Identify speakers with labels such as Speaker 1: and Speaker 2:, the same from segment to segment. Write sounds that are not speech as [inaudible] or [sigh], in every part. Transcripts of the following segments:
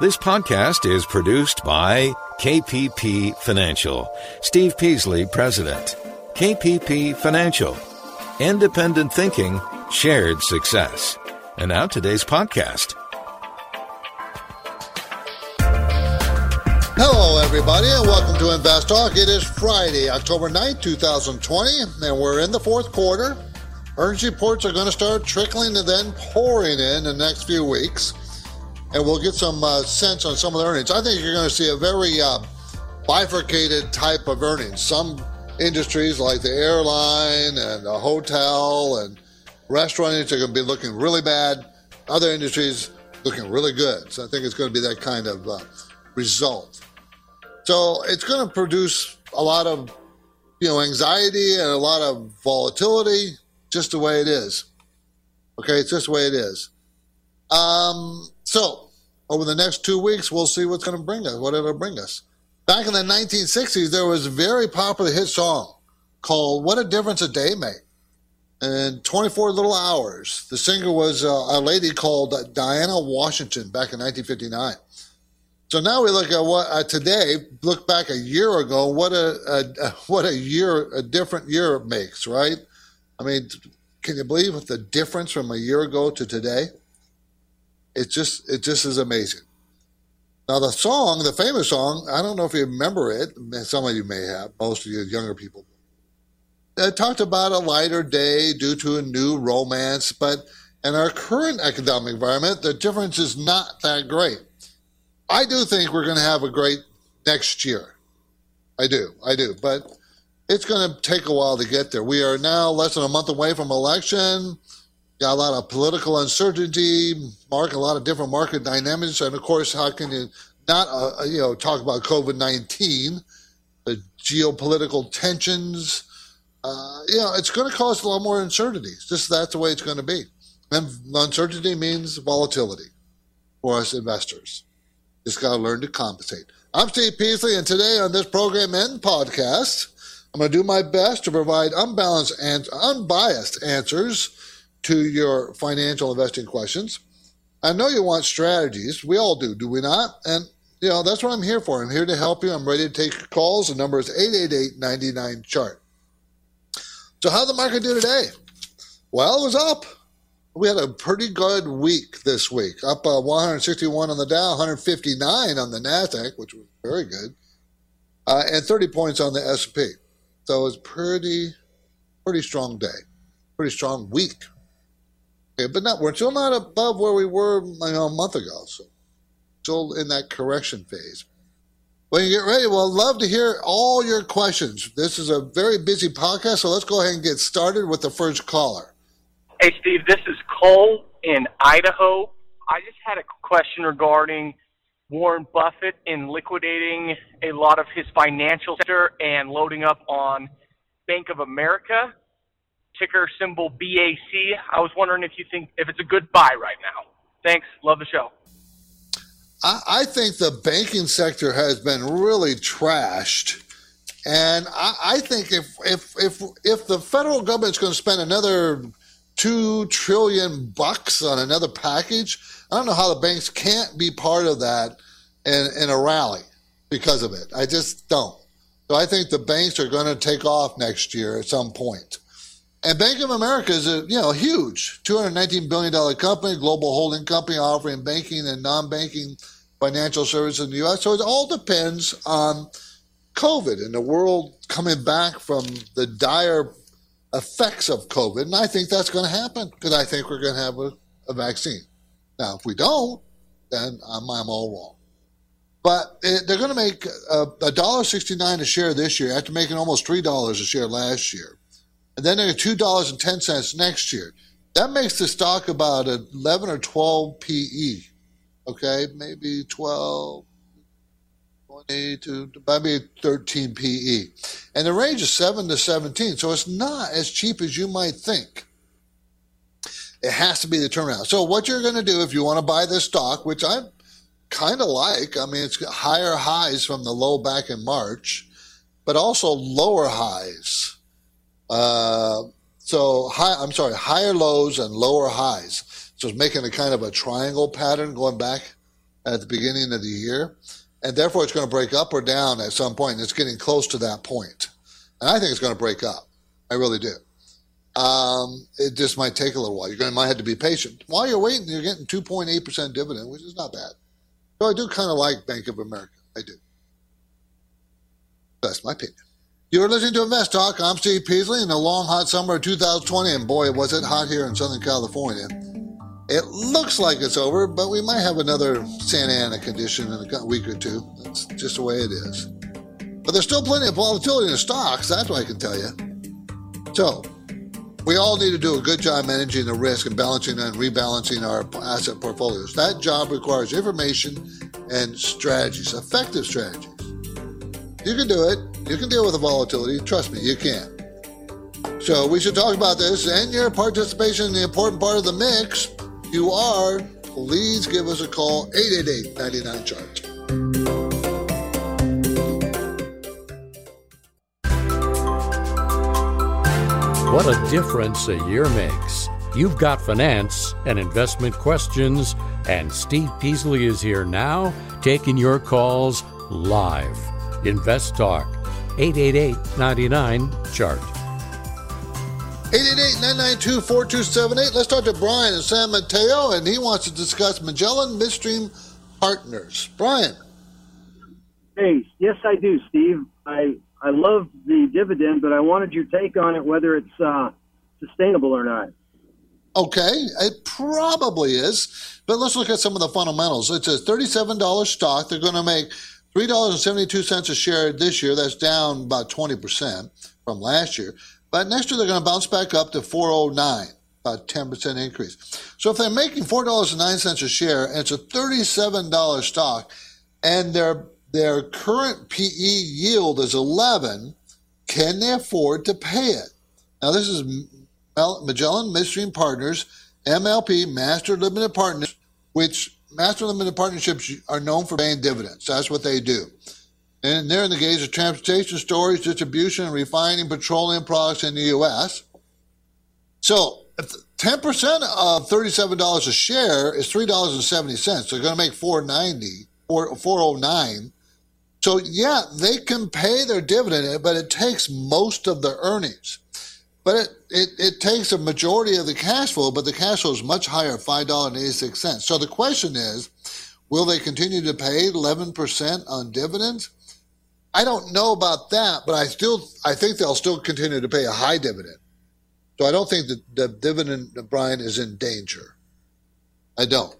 Speaker 1: This podcast is produced by KPP Financial. Steve Peasley, President. KPP Financial. Independent thinking, shared success. And now today's podcast.
Speaker 2: Hello, everybody, and welcome to Invest Talk. It is Friday, October 9th, 2020, and we're in the fourth quarter. Earnings reports are going to start trickling and then pouring in the next few weeks and we'll get some uh, sense on some of the earnings. I think you're going to see a very uh, bifurcated type of earnings. Some industries like the airline and the hotel and restaurant are going to be looking really bad. Other industries looking really good. So I think it's going to be that kind of uh, result. So it's going to produce a lot of you know anxiety and a lot of volatility, just the way it is. Okay, it's just the way it is. Um, so, over the next two weeks, we'll see what's going to bring us, what it'll bring us. Back in the 1960s, there was a very popular hit song called What a Difference a Day Made. In 24 little hours, the singer was uh, a lady called Diana Washington back in 1959. So now we look at what uh, today, look back a year ago, what a, a, what a year, a different year makes, right? I mean, can you believe the difference from a year ago to today? It just it just is amazing. Now the song, the famous song, I don't know if you remember it. Some of you may have. Most of you younger people. It talked about a lighter day due to a new romance, but in our current economic environment, the difference is not that great. I do think we're going to have a great next year. I do, I do, but it's going to take a while to get there. We are now less than a month away from election got a lot of political uncertainty, mark a lot of different market dynamics, and of course, how can you not uh, uh you know talk about COVID nineteen, the geopolitical tensions? Uh, you know, it's going to cause a lot more uncertainties. Just that's the way it's going to be, and uncertainty means volatility for us investors. Just got to learn to compensate. I'm Steve Peasley, and today on this program and podcast, I'm going to do my best to provide unbalanced and unbiased answers to your financial investing questions. I know you want strategies. We all do, do we not? And, you know, that's what I'm here for. I'm here to help you. I'm ready to take calls. The number is 888 99 chart. So, how the market do today? Well, it was up. We had a pretty good week this week, up uh, 161 on the Dow, 159 on the Nasdaq, which was very good, uh, and 30 points on the S&P. So it was pretty, pretty strong day, pretty strong week, but not we're still not above where we were you know, a month ago. So still in that correction phase. When you get ready, we'll love to hear all your questions. This is a very busy podcast, so let's go ahead and get started with the first caller.
Speaker 3: Hey, Steve, this is Cole in Idaho. I just had a question regarding Warren Buffett in liquidating a lot of his financial sector and loading up on Bank of America ticker symbol BAC. I was wondering if you think if it's a good buy right now. Thanks. Love the show.
Speaker 2: I, I think the banking sector has been really trashed. And I, I think if, if if if the federal government's going to spend another two trillion bucks on another package, I don't know how the banks can't be part of that in, in a rally because of it. I just don't. So I think the banks are going to take off next year at some point. And Bank of America is a you know huge, two hundred nineteen billion dollar company, global holding company offering banking and non banking financial services in the U.S. So it all depends on COVID and the world coming back from the dire effects of COVID. And I think that's going to happen because I think we're going to have a, a, vaccine. Now, if we don't, then I'm, I'm all wrong. But it, they're going to make a dollar sixty nine a share this year after making almost three dollars a share last year and then they're two dollars and ten cents next year. That makes the stock about eleven or twelve PE. Okay, maybe 12, 20 to maybe 13 PE. And the range is 7 to 17. So it's not as cheap as you might think. It has to be the turnaround. So what you're going to do if you want to buy this stock, which I kind of like, I mean, it's higher highs from the low back in March, but also lower highs uh, so high, I'm sorry, higher lows and lower highs. So it's making a kind of a triangle pattern going back at the beginning of the year. And therefore, it's going to break up or down at some point. And it's getting close to that point. And I think it's going to break up. I really do. Um, it just might take a little while. You're going to might have to be patient. While you're waiting, you're getting 2.8% dividend, which is not bad. So I do kind of like Bank of America. I do. That's my opinion. You're listening to Invest Talk. I'm Steve Peasley in the long, hot summer of 2020, and boy, was it hot here in Southern California. It looks like it's over, but we might have another Santa Ana condition in a week or two. That's just the way it is. But there's still plenty of volatility in the stocks, that's what I can tell you. So, we all need to do a good job managing the risk and balancing and rebalancing our asset portfolios. That job requires information and strategies, effective strategies. You can do it. You can deal with the volatility. Trust me, you can. So we should talk about this and your participation in the important part of the mix. You are. Please give us a call 888 99 chart.
Speaker 4: What a difference a year makes. You've got finance and investment questions, and Steve Peasley is here now taking your calls live. Invest Talk, 888 99 Chart.
Speaker 2: 888-992-4278. Let's talk to Brian in San Mateo, and he wants to discuss Magellan Midstream Partners. Brian.
Speaker 5: Hey, yes, I do, Steve. I I love the dividend, but I wanted your take on it, whether it's uh, sustainable or not.
Speaker 2: Okay, it probably is, but let's look at some of the fundamentals. It's a $37 stock. They're going to make $3.72 a share this year. That's down about 20% from last year. But next year they're going to bounce back up to 409, about 10% increase. So if they're making $4.09 a share and it's a $37 stock and their their current PE yield is 11, can they afford to pay it? Now this is Magellan Midstream Partners, MLP, Master Limited Partners, which Master Limited Partnerships are known for paying dividends. That's what they do. And they're in the engaged of transportation, storage, distribution, and refining petroleum products in the U.S. So, 10% of $37 a share is $3.70. They're going to make 490 or 409 So, yeah, they can pay their dividend, but it takes most of the earnings. But it, it, it takes a majority of the cash flow, but the cash flow is much higher, $5.86. So the question is, will they continue to pay 11% on dividends? I don't know about that, but I still I think they'll still continue to pay a high dividend. So I don't think that the dividend, Brian, is in danger. I don't.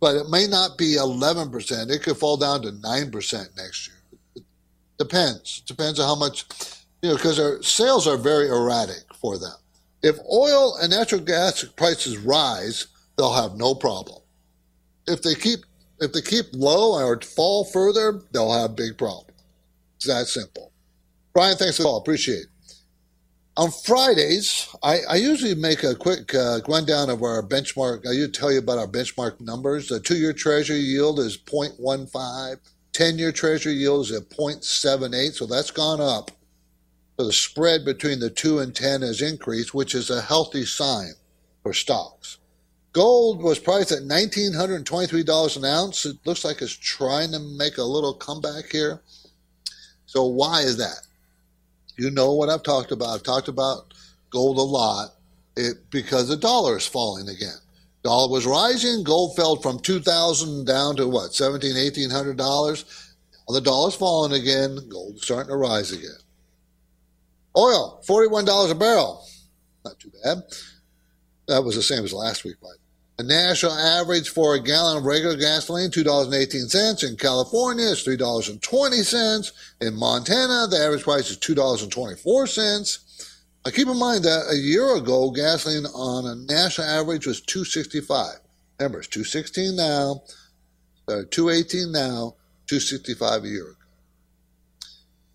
Speaker 2: But it may not be 11%. It could fall down to 9% next year. It depends. Depends on how much, you know, because our sales are very erratic for them. If oil and natural gas prices rise, they'll have no problem. If they keep if they keep low or fall further, they'll have big problems. It's that simple. Brian, thanks for the call. Appreciate it. On Fridays, I, I usually make a quick uh, rundown of our benchmark. I usually tell you about our benchmark numbers. The two year Treasury yield is 0.15, 10 year Treasury yield is at 0.78, so that's gone up. So the spread between the 2 and 10 has increased, which is a healthy sign for stocks. Gold was priced at $1,923 an ounce. It looks like it's trying to make a little comeback here. So why is that? You know what I've talked about. I've talked about gold a lot it, because the dollar is falling again. Dollar was rising, gold fell from 2000 down to what, 17, 1800 dollars. The dollar's falling again, gold's starting to rise again. Oil, $41 a barrel. Not too bad. That was the same as last week, by the national average for a gallon of regular gasoline, $2.18. In California, it's $3.20. In Montana, the average price is $2.24. Now keep in mind that a year ago, gasoline on a national average was 265. Remember, it's 216 now, uh, 218 now, 265 a year ago.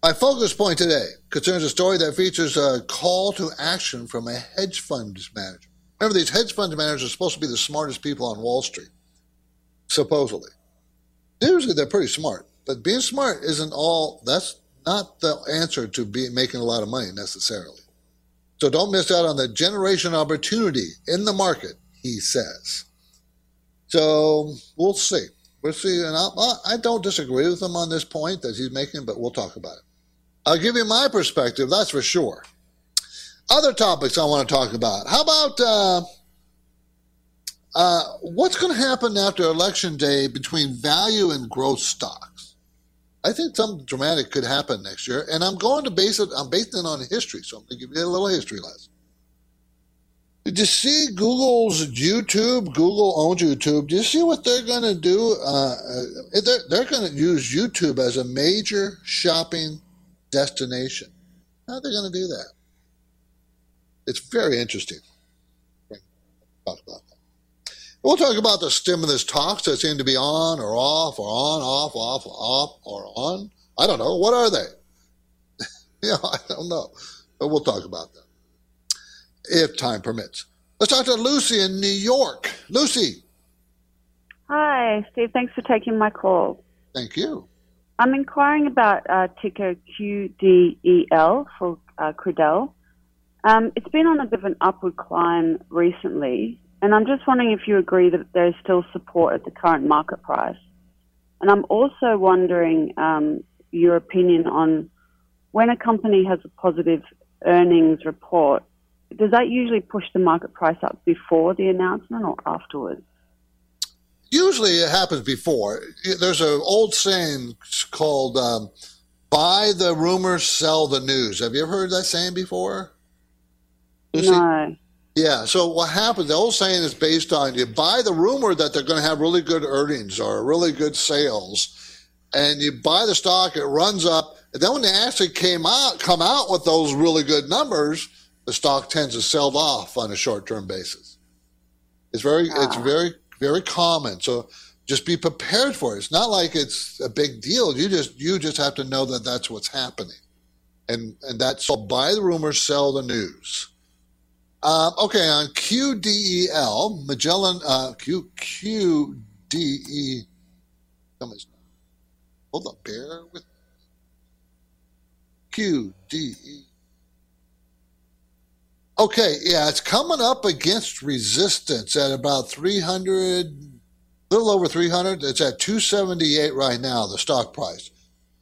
Speaker 2: My focus point today concerns a story that features a call to action from a hedge fund manager. Remember, these hedge fund managers are supposed to be the smartest people on Wall Street, supposedly. Usually they're pretty smart, but being smart isn't all, that's not the answer to be making a lot of money necessarily. So don't miss out on the generation opportunity in the market, he says. So we'll see. We'll see. And I'll, I don't disagree with him on this point that he's making, but we'll talk about it. I'll give you my perspective, that's for sure. Other topics I want to talk about. How about uh, uh, what's going to happen after Election Day between value and growth stocks? I think something dramatic could happen next year, and I'm going to base it. I'm basing it on history, so I'm going to give you a little history lesson. Did you see Google's YouTube? Google owns YouTube. Do you see what they're going to do? Uh, uh they're they're going to use YouTube as a major shopping destination. How are they going to do that? It's very interesting. Talk about that. We'll talk about the stimulus talks that seem to be on or off or on, off, off, off, or on. I don't know. What are they? [laughs] yeah, I don't know. But we'll talk about them if time permits. Let's talk to Lucy in New York. Lucy.
Speaker 6: Hi, Steve. Thanks for taking my call.
Speaker 2: Thank you.
Speaker 6: I'm inquiring about uh, ticker QDEL for uh, Quidel. Um, it's been on a bit of an upward climb recently, and I'm just wondering if you agree that there's still support at the current market price. And I'm also wondering um, your opinion on when a company has a positive earnings report, does that usually push the market price up before the announcement or afterwards?
Speaker 2: Usually it happens before. There's an old saying called um, buy the rumors, sell the news. Have you ever heard that saying before?
Speaker 6: Lucy? No.
Speaker 2: Yeah. So what happens? The old saying is based on you buy the rumor that they're going to have really good earnings or really good sales, and you buy the stock. It runs up, and then when they actually came out, come out with those really good numbers, the stock tends to sell off on a short-term basis. It's very, ah. it's very, very common. So just be prepared for it. It's not like it's a big deal. You just, you just have to know that that's what's happening, and and that's so buy the rumor, sell the news. Um, okay, on QDEL, Magellan, uh, Q, QDE, hold up, bear with QDE. Okay, yeah, it's coming up against resistance at about 300, a little over 300. It's at 278 right now, the stock price.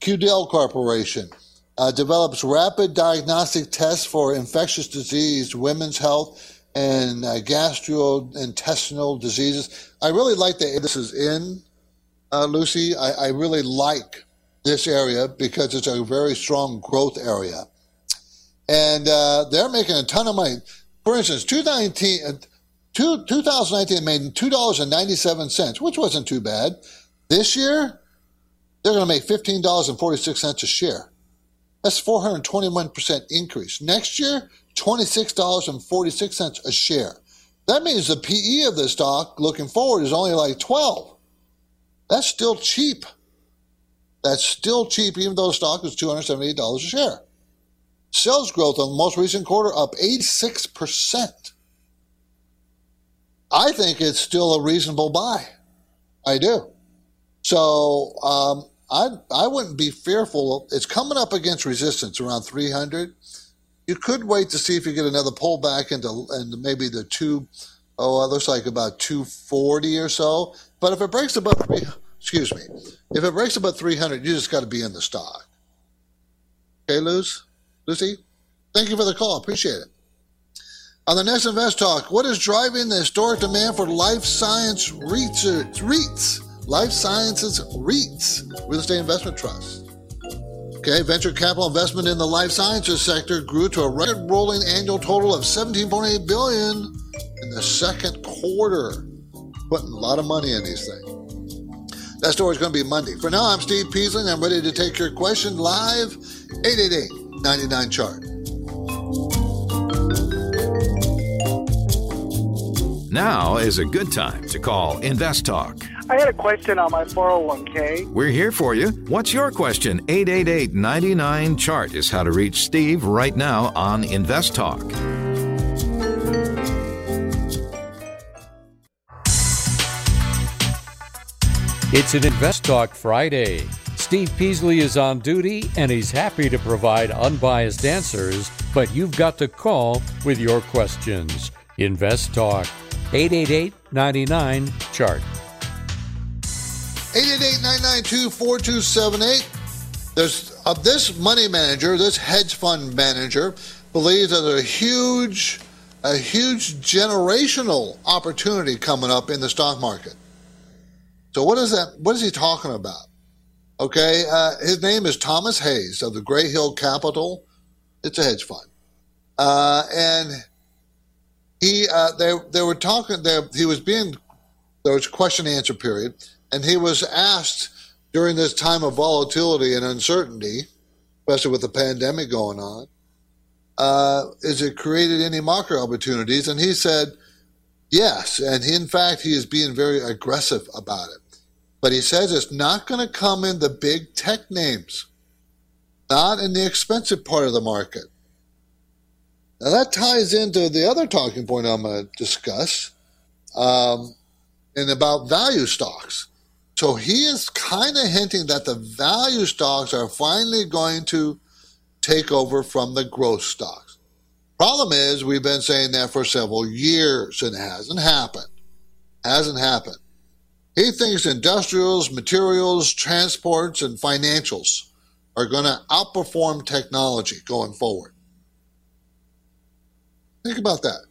Speaker 2: Quidel Corporation uh, develops rapid diagnostic tests for infectious disease, women's health, and uh, gastrointestinal diseases. I really like that this is in, uh, Lucy. I, I, really like this area because it's a very strong growth area. And uh, they're making a ton of money. For instance, 2019, uh, two, 2019 made $2.97, which wasn't too bad. This year, they're going to make $15.46 a share. That's 421% increase. Next year, $26.46 a share. That means the PE of the stock looking forward is only like 12. That's still cheap. That's still cheap, even though the stock is $278 a share. Sales growth on the most recent quarter up 86%. I think it's still a reasonable buy. I do. So um, I I wouldn't be fearful. It's coming up against resistance around 300. You could wait to see if you get another pullback into and maybe the two. Oh, it looks like about 240 or so. But if it breaks above three, excuse me, if it breaks above 300, you just got to be in the stock. Okay, Luz, Lucy, thank you for the call. Appreciate it. On the next Invest Talk, what is driving the historic demand for life science research REITs? Life Sciences REITs, Real Estate Investment Trust. Okay, venture capital investment in the life sciences sector grew to a record rolling annual total of 17.8 billion in the second quarter. Putting a lot of money in these things. That story is going to be Monday. For now, I'm Steve Peasley, and I'm ready to take your question live 888 99 chart.
Speaker 1: Now is a good time to call Invest Talk.
Speaker 7: I had a question on my 401k.
Speaker 1: We're here for you. What's your question? 888 99 Chart is how to reach Steve right now on Invest Talk.
Speaker 4: It's an Invest Talk Friday. Steve Peasley is on duty and he's happy to provide unbiased answers, but you've got to call with your questions. Invest Talk 888 99 Chart.
Speaker 2: 888-992-4278. There's uh, this money manager, this hedge fund manager, believes that there's a huge, a huge generational opportunity coming up in the stock market. So what is that? What is he talking about? Okay, uh, his name is Thomas Hayes of the Great Hill Capital. It's a hedge fund, uh, and he uh, they they were talking. They, he was being there was question answer period, and he was asked during this time of volatility and uncertainty, especially with the pandemic going on, uh, is it created any market opportunities? And he said yes, and he, in fact he is being very aggressive about it. But he says it's not going to come in the big tech names, not in the expensive part of the market. Now that ties into the other talking point I'm going to discuss, um, and about value stocks. So he is kind of hinting that the value stocks are finally going to take over from the growth stocks. Problem is, we've been saying that for several years and it hasn't happened. Hasn't happened. He thinks industrials, materials, transports, and financials are going to outperform technology going forward. Think about that.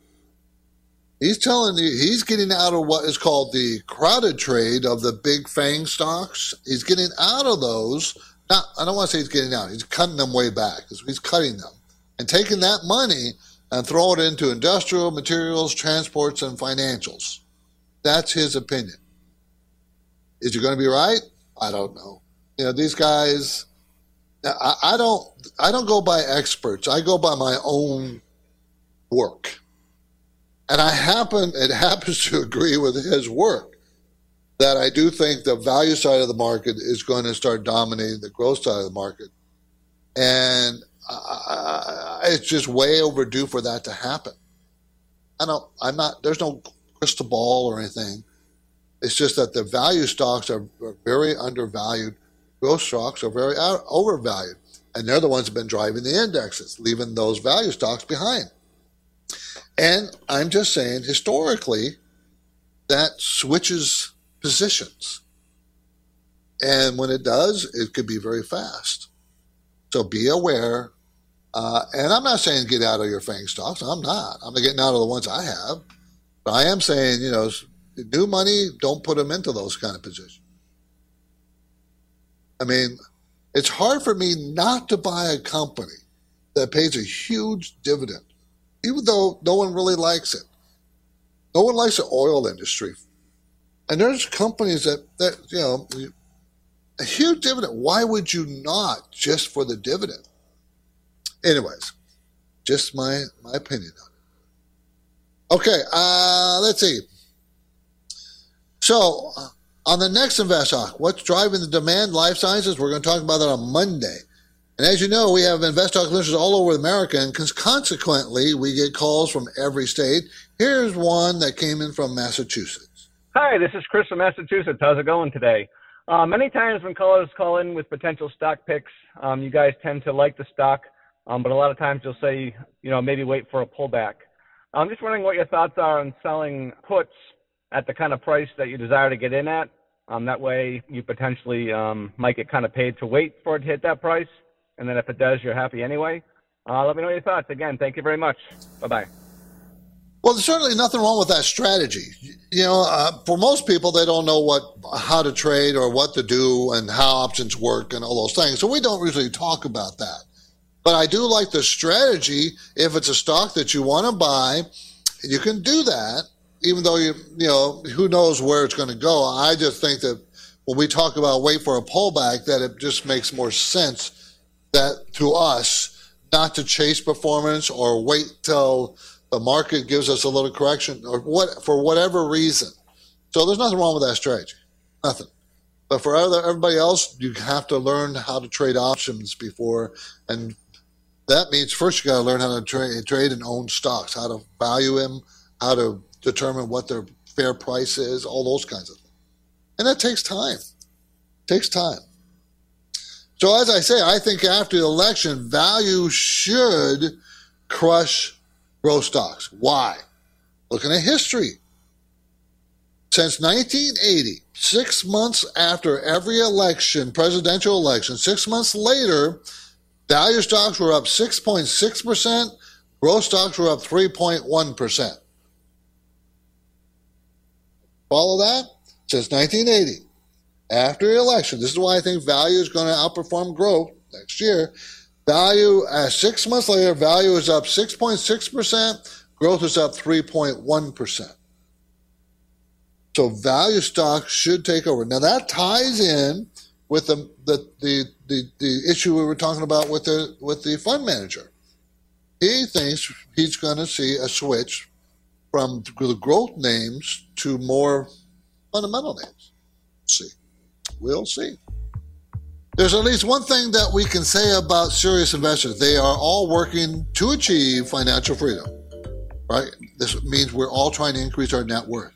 Speaker 2: He's telling you he's getting out of what is called the crowded trade of the big FANG stocks. He's getting out of those. Not, I don't want to say he's getting out. He's cutting them way back. He's cutting them and taking that money and throwing it into industrial materials, transports, and financials. That's his opinion. Is he going to be right? I don't know. You know, these guys. I, I don't. I don't go by experts. I go by my own work. And I happen, it [laughs] happens to agree with his work that I do think the value side of the market is going to start dominating the growth side of the market. And it's just way overdue for that to happen. I don't, I'm not, there's no crystal ball or anything. It's just that the value stocks are, very undervalued. Growth stocks are very overvalued. And they're the ones that have been driving the indexes, leaving those value stocks behind. And I'm just saying, historically, that switches positions. And when it does, it could be very fast. So be aware. Uh, and I'm not saying get out of your FANG stocks. I'm not. I'm getting out of the ones I have. But I am saying, you know, new money, don't put them into those kind of positions. I mean, it's hard for me not to buy a company that pays a huge dividend even though no one really likes it. No one likes the oil industry. And there's companies that, that you know, a huge dividend. Why would you not just for the dividend? Anyways, just my, my opinion on it. Okay, uh, let's see. So, uh, on the next Invest Talk, what's driving the demand? Life sciences. We're going to talk about that on Monday. And as you know, we have Invest Talk listeners all over America, and consequently, we get calls from every state. Here's one that came in from Massachusetts.
Speaker 8: Hi, this is Chris from Massachusetts. How's it going today? Uh, many times when callers call in with potential stock picks, um, you guys tend to like the stock, um, but a lot of times you'll say, you know, maybe wait for a pullback. I'm just wondering what your thoughts are on selling puts at the kind of price that you desire to get in at. Um, that way, you potentially um, might get kind of paid to wait for it to hit that price and then if it does, you're happy anyway. Uh, let me know your thoughts. Again, thank you very much. Bye bye.
Speaker 2: Well, there's certainly nothing wrong with that strategy. You know, uh, for most people, they don't know what how to trade or what to do and how options work and all those things. So we don't usually talk about that. But I do like the strategy. If it's a stock that you want to buy, you can do that. Even though you you know who knows where it's going to go. I just think that when we talk about wait for a pullback, that it just makes more sense that to us not to chase performance or wait till the market gives us a little correction or what for whatever reason. So there's nothing wrong with that strategy. Nothing. But for other, everybody else, you have to learn how to trade options before, and that means first you got to learn how to trade, trade and own stocks, how to value them, how to determine what their fair price is, all those kinds of things. And that takes time. It takes time. So, as I say, I think after the election, value should crush growth stocks. Why? Looking at history. Since 1980, six months after every election, presidential election, six months later, value stocks were up 6.6%, growth stocks were up 3.1%. Follow that? Since 1980, after the election, this is why I think value is going to outperform growth next year. Value, uh, six months later, value is up 6.6%, growth is up 3.1%. So value stocks should take over. Now that ties in with the, the, the, the, the issue we were talking about with the, with the fund manager. He thinks he's going to see a switch from the growth names to more fundamental names. See. We'll see. There's at least one thing that we can say about serious investors. They are all working to achieve financial freedom. Right? This means we're all trying to increase our net worth.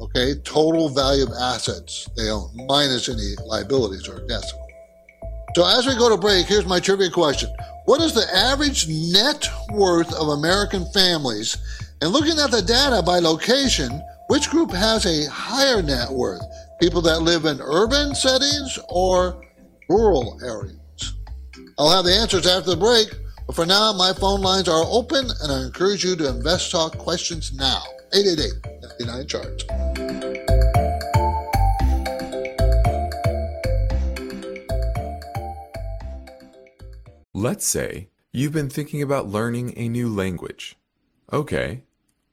Speaker 2: Okay? Total value of assets they own, minus any liabilities or debts. So as we go to break, here's my trivia question. What is the average net worth of American families? And looking at the data by location, which group has a higher net worth? People that live in urban settings or rural areas? I'll have the answers after the break, but for now, my phone lines are open and I encourage you to invest talk questions now. 888 99 charts.
Speaker 9: Let's say you've been thinking about learning a new language. Okay,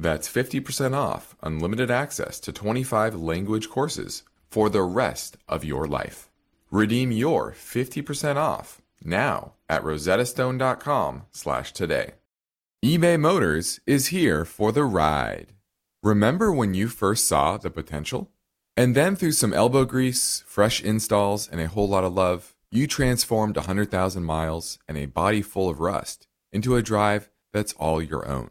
Speaker 9: That's 50% off unlimited access to 25 language courses for the rest of your life. Redeem your 50% off now at rosettastone.com slash today. eBay Motors is here for the ride. Remember when you first saw the potential? And then through some elbow grease, fresh installs, and a whole lot of love, you transformed 100,000 miles and a body full of rust into a drive that's all your own.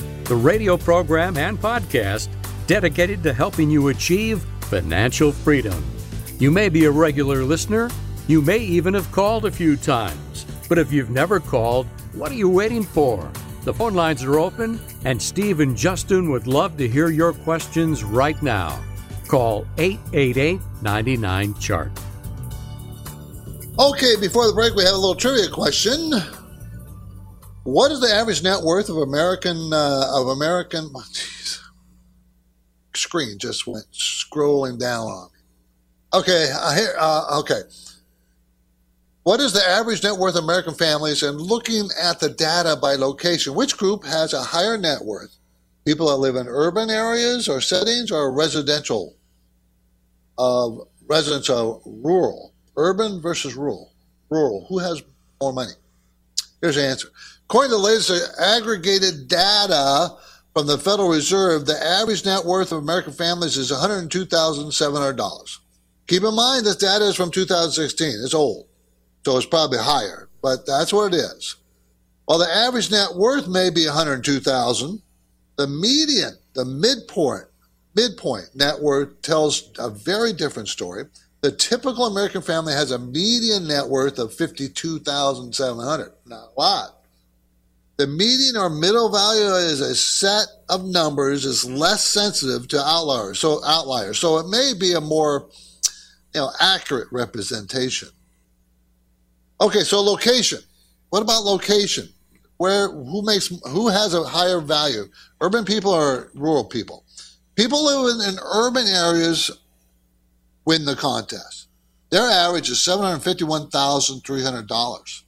Speaker 4: the radio program and podcast dedicated to helping you achieve financial freedom. You may be a regular listener, you may even have called a few times, but if you've never called, what are you waiting for? The phone lines are open, and Steve and Justin would love to hear your questions right now. Call 888 99 Chart.
Speaker 2: Okay, before the break, we have a little trivia question. What is the average net worth of American uh, of American? Oh, screen just went scrolling down on me. Okay, uh, here. Uh, okay, what is the average net worth of American families? And looking at the data by location, which group has a higher net worth? People that live in urban areas or settings, or residential of residents of rural, urban versus rural, rural. Who has more money? Here's the answer. According to the latest aggregated data from the Federal Reserve, the average net worth of American families is $102,700. Keep in mind this data is from 2016. It's old, so it's probably higher, but that's what it is. While the average net worth may be 102,000, the median, the midpoint midpoint net worth tells a very different story. The typical American family has a median net worth of 52,700. Not a lot. The median or middle value is a set of numbers is less sensitive to outliers. So outliers. So it may be a more you know accurate representation. Okay, so location. What about location? Where who makes who has a higher value? Urban people or rural people? People living in urban areas win the contest. Their average is $751,300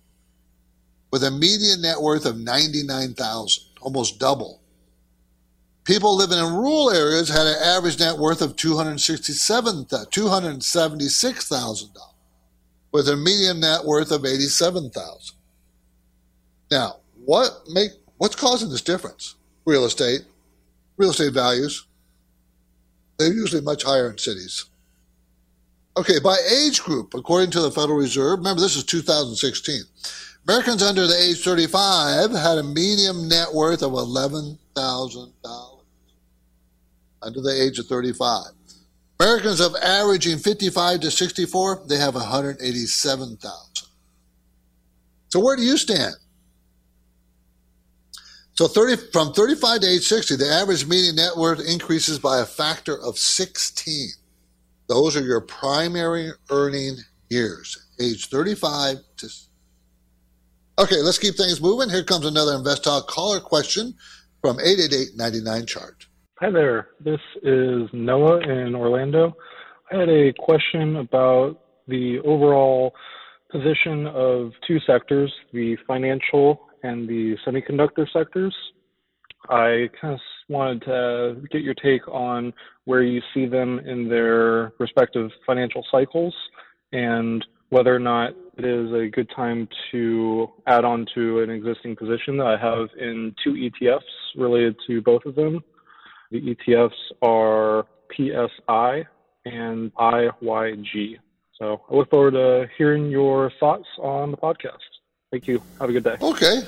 Speaker 2: with a median net worth of 99,000, almost double. People living in rural areas had an average net worth of $276,000 with a median net worth of 87,000. Now, what make what's causing this difference? Real estate, real estate values, they're usually much higher in cities. Okay, by age group, according to the Federal Reserve, remember this is 2016. Americans under the age 35 had a median net worth of $11,000 under the age of 35. Americans of averaging 55 to 64, they have 187,000. So where do you stand? So 30, from 35 to age 60, the average median net worth increases by a factor of 16. Those are your primary earning years, age 35 to. Okay, let's keep things moving. Here comes another Invest Talk caller question from 888 chart.
Speaker 10: Hi there. This is Noah in Orlando. I had a question about the overall position of two sectors, the financial and the semiconductor sectors. I kind of wanted to get your take on where you see them in their respective financial cycles and whether or not it is a good time to add on to an existing position that I have in two ETFs related to both of them. The ETFs are PSI and IYG. So I look forward to hearing your thoughts on the podcast. Thank you. Have a good day.
Speaker 2: Okay.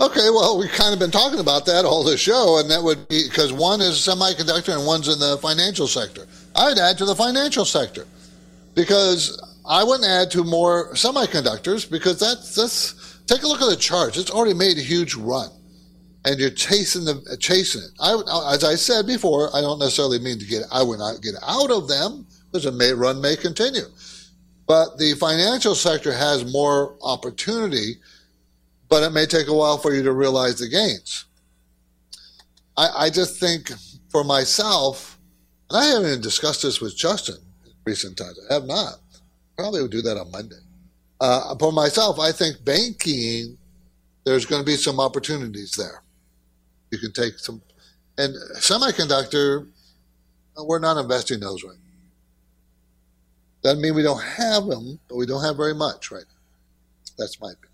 Speaker 2: Okay, well, we've kind of been talking about that all the show, and that would be because one is semiconductor and one's in the financial sector. I'd add to the financial sector because I wouldn't add to more semiconductors because that's that's take a look at the charts. It's already made a huge run, and you're chasing the chasing it. I, as I said before, I don't necessarily mean to get I would not get out of them because a may run may continue. But the financial sector has more opportunity, but it may take a while for you to realize the gains. I, I just think for myself, and I haven't even discussed this with Justin in recent times. I have not. Probably would do that on Monday. Uh, for myself, I think banking, there's going to be some opportunities there. You can take some, and semiconductor, we're not investing those right doesn't mean we don't have them, but we don't have very much right now. That's my opinion.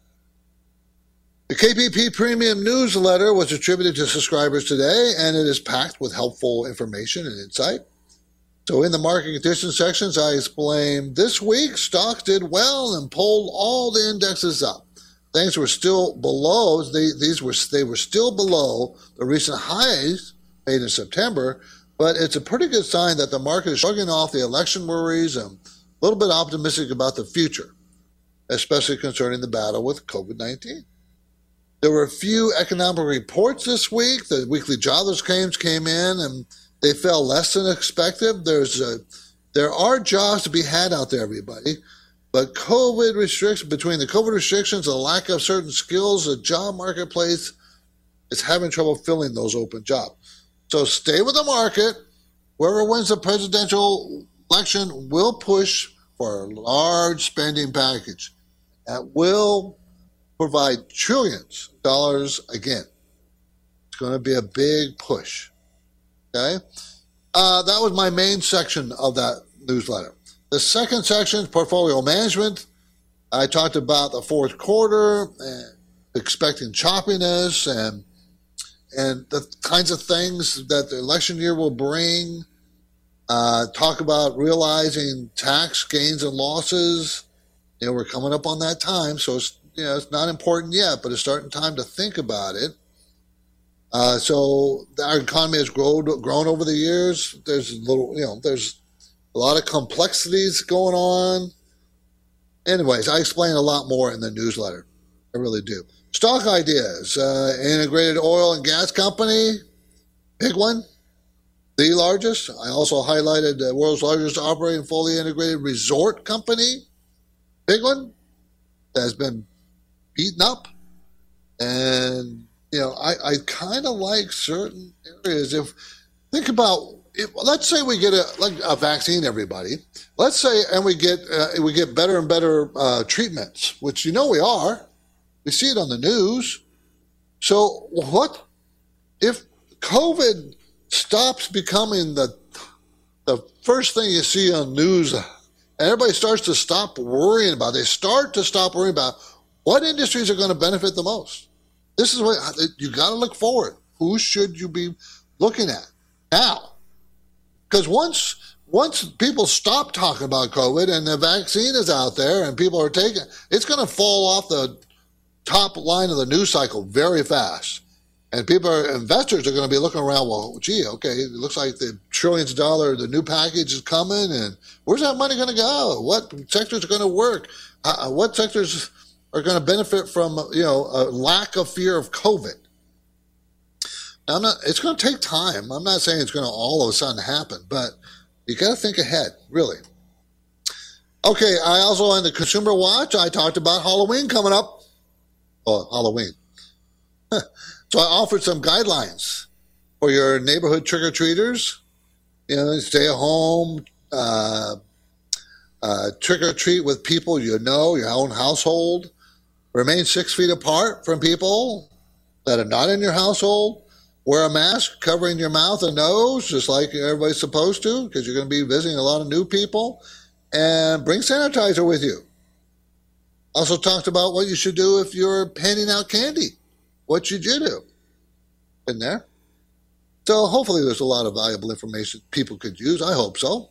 Speaker 2: The KPP Premium newsletter was attributed to subscribers today, and it is packed with helpful information and insight. So, in the market conditions sections, I explained this week stocks did well and pulled all the indexes up. Things were still below; they, these were they were still below the recent highs made in September. But it's a pretty good sign that the market is shrugging off the election worries and a little bit optimistic about the future, especially concerning the battle with COVID 19. There were a few economic reports this week. The weekly jobless claims came in, and they fell less than expected. There's a, there are jobs to be had out there, everybody. But COVID restrictions, between the COVID restrictions and the lack of certain skills, the job marketplace is having trouble filling those open jobs. So stay with the market. Whoever wins the presidential election will push for a large spending package that will provide trillions of dollars again. It's going to be a big push. Okay? Uh, that was my main section of that newsletter. The second section is portfolio management. I talked about the fourth quarter and expecting choppiness and and the kinds of things that the election year will bring. Uh, talk about realizing tax gains and losses. You know, we're coming up on that time, so it's you know it's not important yet, but it's starting time to think about it. Uh, so our economy has grown grown over the years. There's a little, you know, there's a lot of complexities going on. Anyways, I explain a lot more in the newsletter. I really do. Stock ideas. Uh, integrated oil and gas company, big one, the largest. I also highlighted the world's largest operating fully integrated resort company, big one, that has been beaten up. And, you know, I, I kind of like certain areas. If think about if, let's say we get a like a vaccine, everybody. Let's say, and we get uh, we get better and better uh, treatments, which you know we are. We see it on the news. So what if COVID stops becoming the the first thing you see on news, and everybody starts to stop worrying about? It. They start to stop worrying about what industries are going to benefit the most. This is what you got to look forward. Who should you be looking at now? Because once once people stop talking about COVID and the vaccine is out there and people are taking, it's going to fall off the top line of the news cycle very fast. And people are, investors are going to be looking around, well, gee, okay, it looks like the trillions of dollars, the new package is coming, and where's that money going to go? What sectors are going to work? Uh, what sectors are going to benefit from, you know, a lack of fear of COVID? Now, I'm not, it's going to take time. I'm not saying it's going to all of a sudden happen, but you got to think ahead, really. Okay, I also on the Consumer Watch, I talked about Halloween coming up oh, Halloween. [laughs] so I offered some guidelines for your neighborhood trick or treaters. You know, stay at home, uh, uh, trick or treat with people you know, your own household. Remain six feet apart from people that are not in your household. Wear a mask covering your mouth and nose, just like everybody's supposed to, because you're going to be visiting a lot of new people. And bring sanitizer with you. Also talked about what you should do if you're handing out candy. What should you do? In there. So hopefully there's a lot of valuable information people could use. I hope so.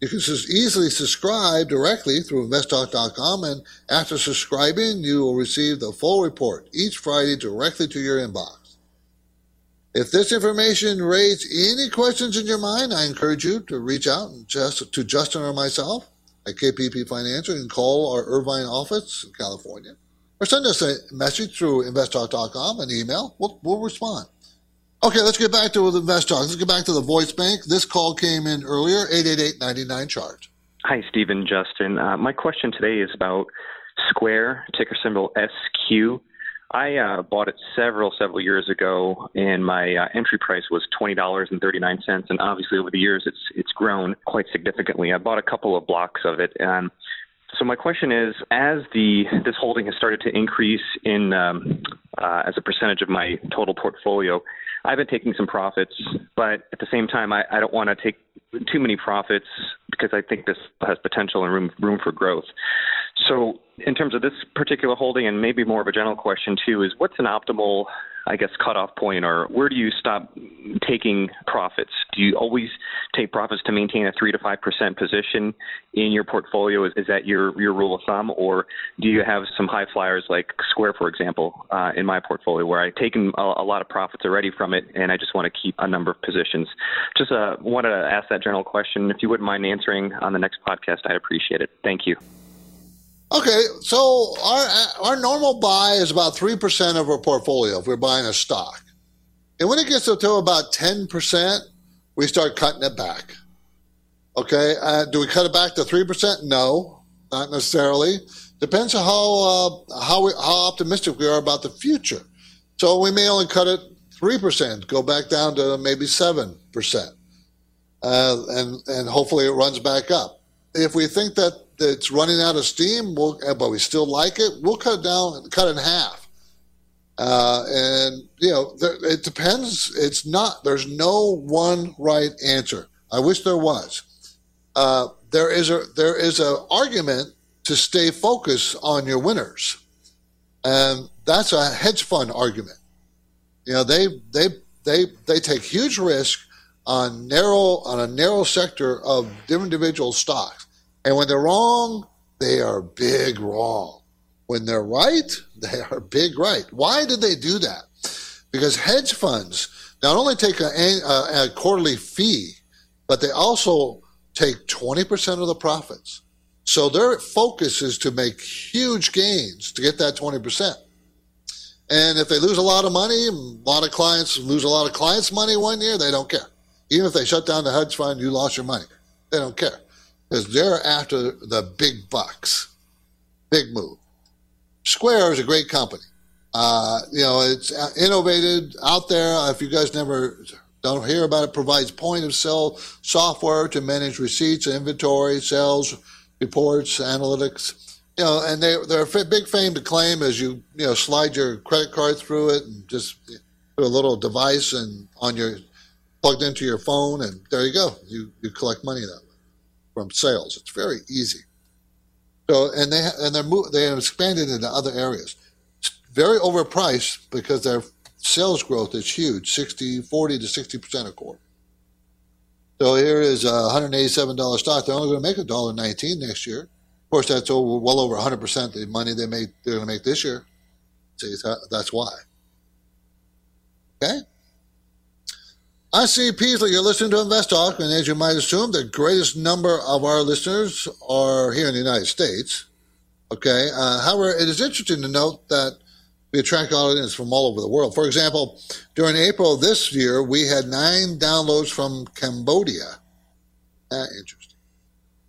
Speaker 2: You can easily subscribe directly through investtalk.com, and after subscribing, you will receive the full report each Friday directly to your inbox. If this information raised any questions in your mind, I encourage you to reach out just to Justin or myself at KPP Financial. and call our Irvine office in California or send us a message through investtalk.com, an email. We'll, we'll respond. Okay, let's get back to the Invest Talk. Let's get back to the voice bank. This call came in earlier, 888-99 Chart.
Speaker 11: Hi, Stephen, Justin. Uh, my question today is about Square, ticker symbol SQ. I uh, bought it several, several years ago, and my uh, entry price was twenty dollars and thirty nine cents. And obviously, over the years, it's it's grown quite significantly. I bought a couple of blocks of it, and so my question is, as the this holding has started to increase in um, uh, as a percentage of my total portfolio, I've been taking some profits, but at the same time, I, I don't want to take too many profits because I think this has potential and room room for growth. So, in terms of this particular holding, and maybe more of a general question too, is what's an optimal, I guess, cutoff point, or where do you stop taking profits? Do you always take profits to maintain a three to five percent position in your portfolio? Is, is that your your rule of thumb, or do you have some high flyers like Square, for example, uh, in my portfolio, where I've taken a, a, lot of profits already from it, and I just want to keep a number of positions? Just uh, wanted to ask that general question. If you wouldn't mind answering on the next podcast, I'd appreciate it. Thank you.
Speaker 2: Okay, so our our normal buy is about three percent of our portfolio if we're buying a stock, and when it gets up to about ten percent, we start cutting it back. Okay, uh, do we cut it back to three percent? No, not necessarily. Depends on how uh, how we, how optimistic we are about the future. So we may only cut it three percent, go back down to maybe seven percent, uh, and and hopefully it runs back up. If we think that it's running out of steam, we'll, but we still like it, we'll cut it down, cut it in half. Uh, and you know, it depends. It's not. There's no one right answer. I wish there was. Uh, there is a there is a argument to stay focused on your winners, and that's a hedge fund argument. You know, they they they they take huge risk on narrow on a narrow sector of individual stocks, and when they're wrong, they are big wrong. When they're right, [laughs] they are big right. Why did they do that? Because hedge funds not only take a, a, a quarterly fee, but they also take 20% of the profits. So their focus is to make huge gains to get that 20%. And if they lose a lot of money, a lot of clients lose a lot of clients' money one year, they don't care. Even if they shut down the hedge fund, you lost your money. They don't care because they're after the big bucks. Big move. Square is a great company. Uh, you know, it's innovated out there. If you guys never don't hear about it, provides point of sale software to manage receipts, inventory, sales, reports, analytics. You know, and they they're a big fame to claim as you you know slide your credit card through it and just put a little device and on your plugged into your phone and there you go. You you collect money way from sales. It's very easy. So and they and they're they have expanded into other areas. It's very overpriced because their sales growth is huge, 60, 40 to 60 percent a quarter. So here is a $187 stock. They're only going to make a dollar nineteen next year. Of course, that's over, well over 100 percent the money they made they're going to make this year. See, that's why. Okay. I see Peasley. You're listening to Invest Talk, and as you might assume, the greatest number of our listeners are here in the United States. Okay. Uh, however, it is interesting to note that we attract audience from all over the world. For example, during April this year, we had nine downloads from Cambodia. Ah, interesting.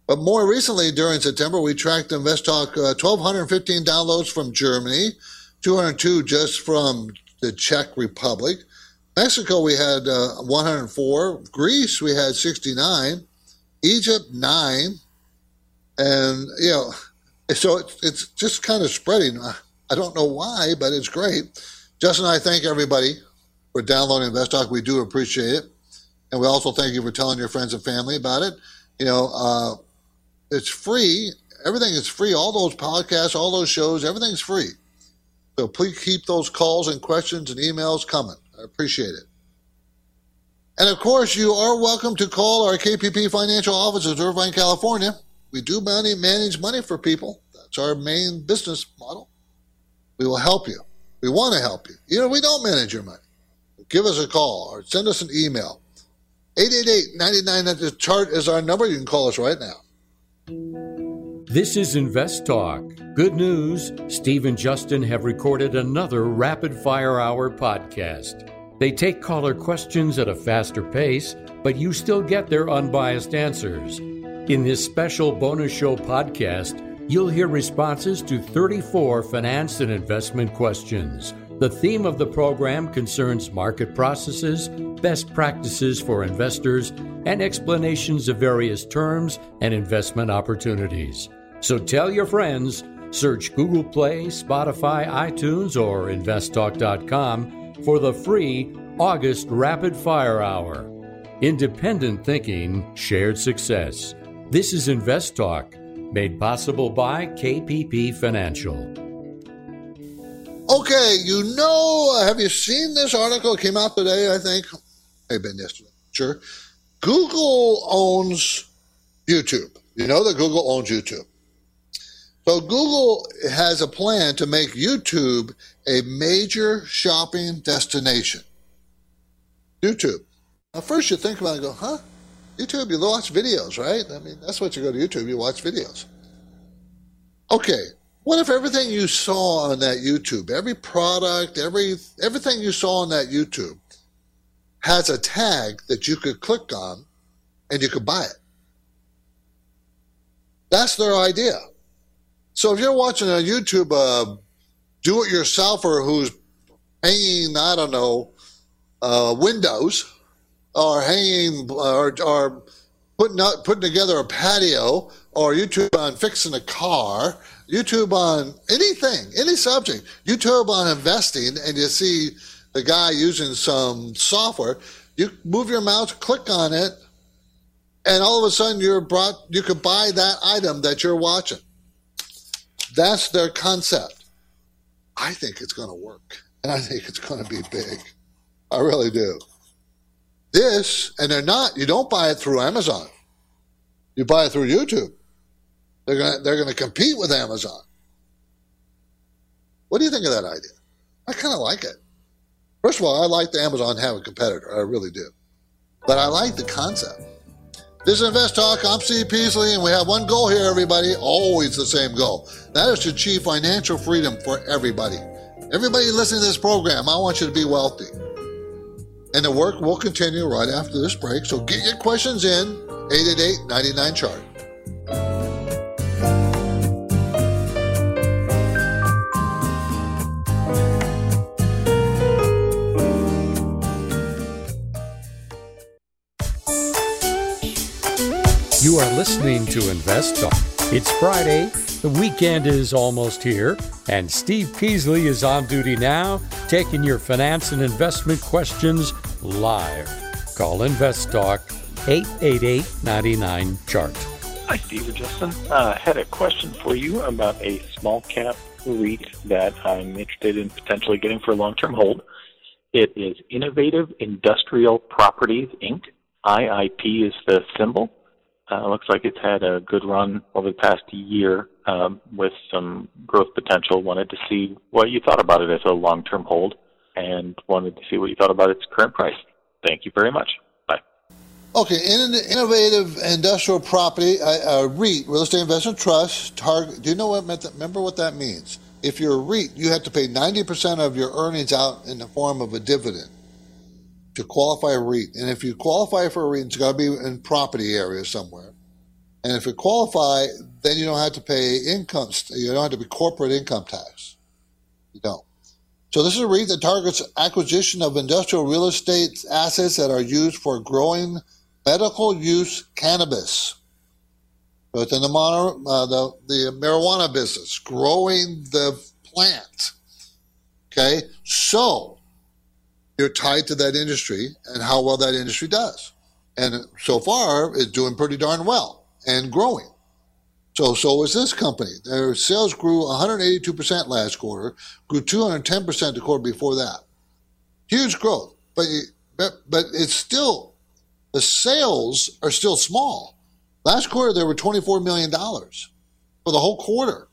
Speaker 2: But more recently, during September, we tracked Invest Talk uh, 1,215 downloads from Germany, 202 just from the Czech Republic, Mexico, we had uh, 104. Greece, we had 69. Egypt, nine. And, you know, so it's, it's just kind of spreading. I don't know why, but it's great. Justin and I thank everybody for downloading Invest Talk. We do appreciate it. And we also thank you for telling your friends and family about it. You know, uh, it's free. Everything is free. All those podcasts, all those shows, everything's free. So please keep those calls and questions and emails coming. Appreciate it. And of course, you are welcome to call our KPP financial offices in Irvine, California. We do money, manage money for people. That's our main business model. We will help you. We want to help you. You know, we don't manage your money. Give us a call or send us an email. 888-99, the chart is our number. You can call us right now.
Speaker 4: This is Invest Talk. Good news Steve and Justin have recorded another Rapid Fire Hour podcast. They take caller questions at a faster pace, but you still get their unbiased answers. In this special bonus show podcast, you'll hear responses to 34 finance and investment questions. The theme of the program concerns market processes, best practices for investors, and explanations of various terms and investment opportunities. So tell your friends, search Google Play, Spotify, iTunes, or investtalk.com for the free August Rapid Fire Hour. Independent thinking, shared success. This is Invest Talk, made possible by KPP Financial.
Speaker 2: Okay, you know, uh, have you seen this article? It came out today, I think. May been yesterday. Sure. Google owns YouTube. You know that Google owns YouTube. So Google has a plan to make YouTube a major shopping destination. YouTube. Now, first you think about it and go, huh? YouTube, you watch videos, right? I mean, that's what you go to YouTube, you watch videos. Okay, what if everything you saw on that YouTube, every product, every everything you saw on that YouTube has a tag that you could click on and you could buy it. That's their idea. So if you're watching a YouTube uh, do-it-yourselfer who's hanging, I don't know, uh, windows or hanging or, or putting out, putting together a patio or YouTube on fixing a car, YouTube on anything, any subject, YouTube on investing, and you see the guy using some software, you move your mouse, click on it, and all of a sudden you're brought you could buy that item that you're watching. That's their concept. I think it's going to work, and I think it's going to be big. I really do. This, and they're not. You don't buy it through Amazon. You buy it through YouTube. They're going to they're going to compete with Amazon. What do you think of that idea? I kind of like it. First of all, I like the Amazon have a competitor. I really do. But I like the concept. This is Invest Talk. I'm Steve Peasley, and we have one goal here, everybody. Always the same goal. That is to achieve financial freedom for everybody. Everybody listening to this program, I want you to be wealthy. And the work will continue right after this break. So get your questions in 888 99 chart.
Speaker 4: Listening to Invest Talk. It's Friday, the weekend is almost here, and Steve Peasley is on duty now, taking your finance and investment questions live. Call Invest Talk 888 99 Chart.
Speaker 12: Hi, Steve or Justin. I uh, had a question for you about a small cap REIT that I'm interested in potentially getting for a long term hold. It is Innovative Industrial Properties, Inc. IIP is the symbol. Uh, looks like it's had a good run over the past year um, with some growth potential. Wanted to see what you thought about it as a long-term hold, and wanted to see what you thought about its current price. Thank you very much. Bye.
Speaker 2: Okay, in an innovative industrial property, uh, REIT, real estate investment trust. Target. Do you know what? Remember what that means? If you're a REIT, you have to pay 90% of your earnings out in the form of a dividend to qualify a REIT. And if you qualify for a REIT, it's got to be in property area somewhere. And if you qualify, then you don't have to pay income. You don't have to be corporate income tax. You don't. So this is a REIT that targets acquisition of industrial real estate assets that are used for growing medical use cannabis. So it's in the, mono, uh, the, the marijuana business, growing the plant. Okay, so you're tied to that industry and how well that industry does. And so far, it's doing pretty darn well and growing. So, so is this company. Their sales grew 182% last quarter, grew 210% the quarter before that. Huge growth, but but, but it's still the sales are still small. Last quarter, there were 24 million dollars for the whole quarter.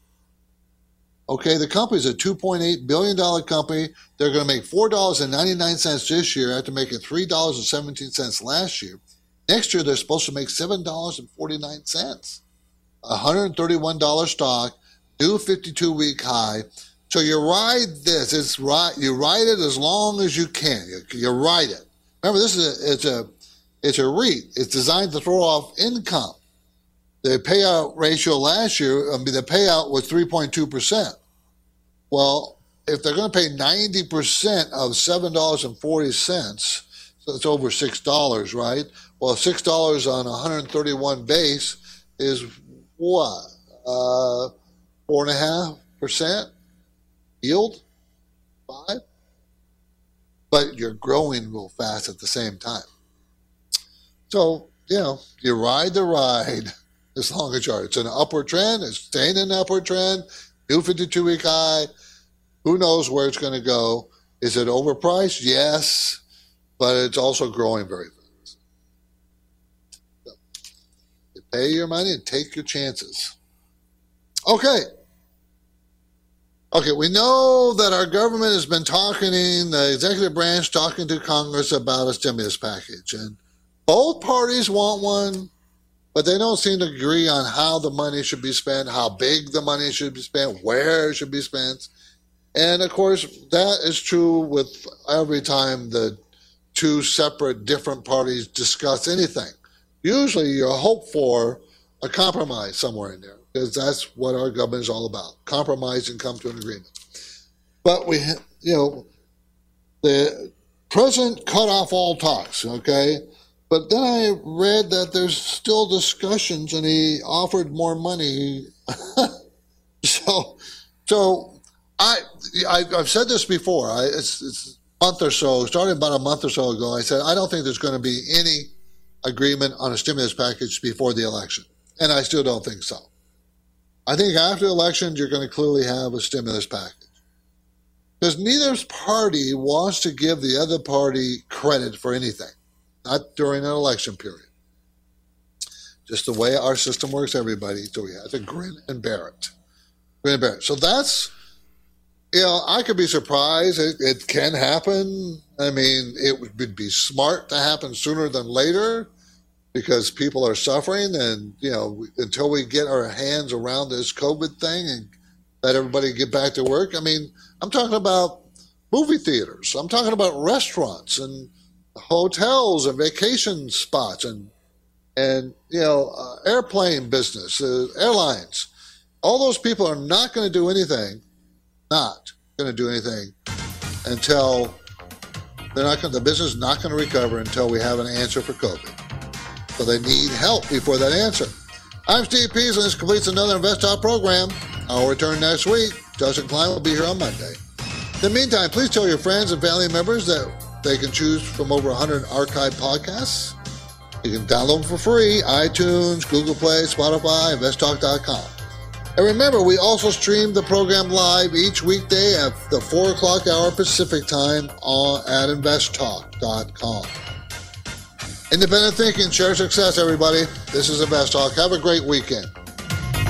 Speaker 2: Okay, the company's a $2.8 billion company. They're going to make $4.99 this year after making $3.17 last year. Next year, they're supposed to make $7.49. $131 stock, do 52 week high. So you ride this. It's right. You ride it as long as you can. You, you ride it. Remember, this is a, it's a it's a REIT. It's designed to throw off income. The payout ratio last year, I mean, the payout was 3.2%. Well, if they're going to pay 90% of $7.40, so it's over $6, right? Well, $6 on 131 base is what? Uh, four and a half percent yield? Five? But you're growing real fast at the same time. So, you know, you ride the ride [laughs] as long as you're. It's an upward trend. It's staying in an upward trend. New 52 week high. Who knows where it's going to go? Is it overpriced? Yes, but it's also growing very fast. So, you pay your money and take your chances. Okay. Okay, we know that our government has been talking, in the executive branch talking to Congress about a stimulus package, and both parties want one but they don't seem to agree on how the money should be spent, how big the money should be spent, where it should be spent. And of course, that is true with every time the two separate, different parties discuss anything. Usually, you hope for a compromise somewhere in there because that's what our government is all about: compromise and come to an agreement. But we, you know, the president cut off all talks. Okay, but then I read that there's still discussions, and he offered more money. [laughs] so, so I, I have said this before. I, it's, it's a month or so, starting about a month or so ago. I said I don't think there's going to be any agreement on a stimulus package before the election, and I still don't think so. I think after elections, you're going to clearly have a stimulus package because neither party wants to give the other party credit for anything, not during an election period. Just the way our system works, everybody, so we have to grin and bear it. Grin and bear it. So that's, you know, I could be surprised. It, it can happen. I mean, it would be smart to happen sooner than later because people are suffering and you know until we get our hands around this covid thing and let everybody get back to work i mean i'm talking about movie theaters i'm talking about restaurants and hotels and vacation spots and and you know uh, airplane business uh, airlines all those people are not going to do anything not going to do anything until they're not going the business is not going to recover until we have an answer for covid so they need help before that answer. I'm Steve Peasley, and this completes another Invest Talk program. I'll return next week. Justin Klein will be here on Monday. In the meantime, please tell your friends and family members that they can choose from over 100 archived podcasts. You can download them for free iTunes, Google Play, Spotify, investtalk.com. And remember, we also stream the program live each weekday at the 4 o'clock hour Pacific time on, at investtalk.com. Independent thinking, share success, everybody. This is Invest Talk. Have a great weekend.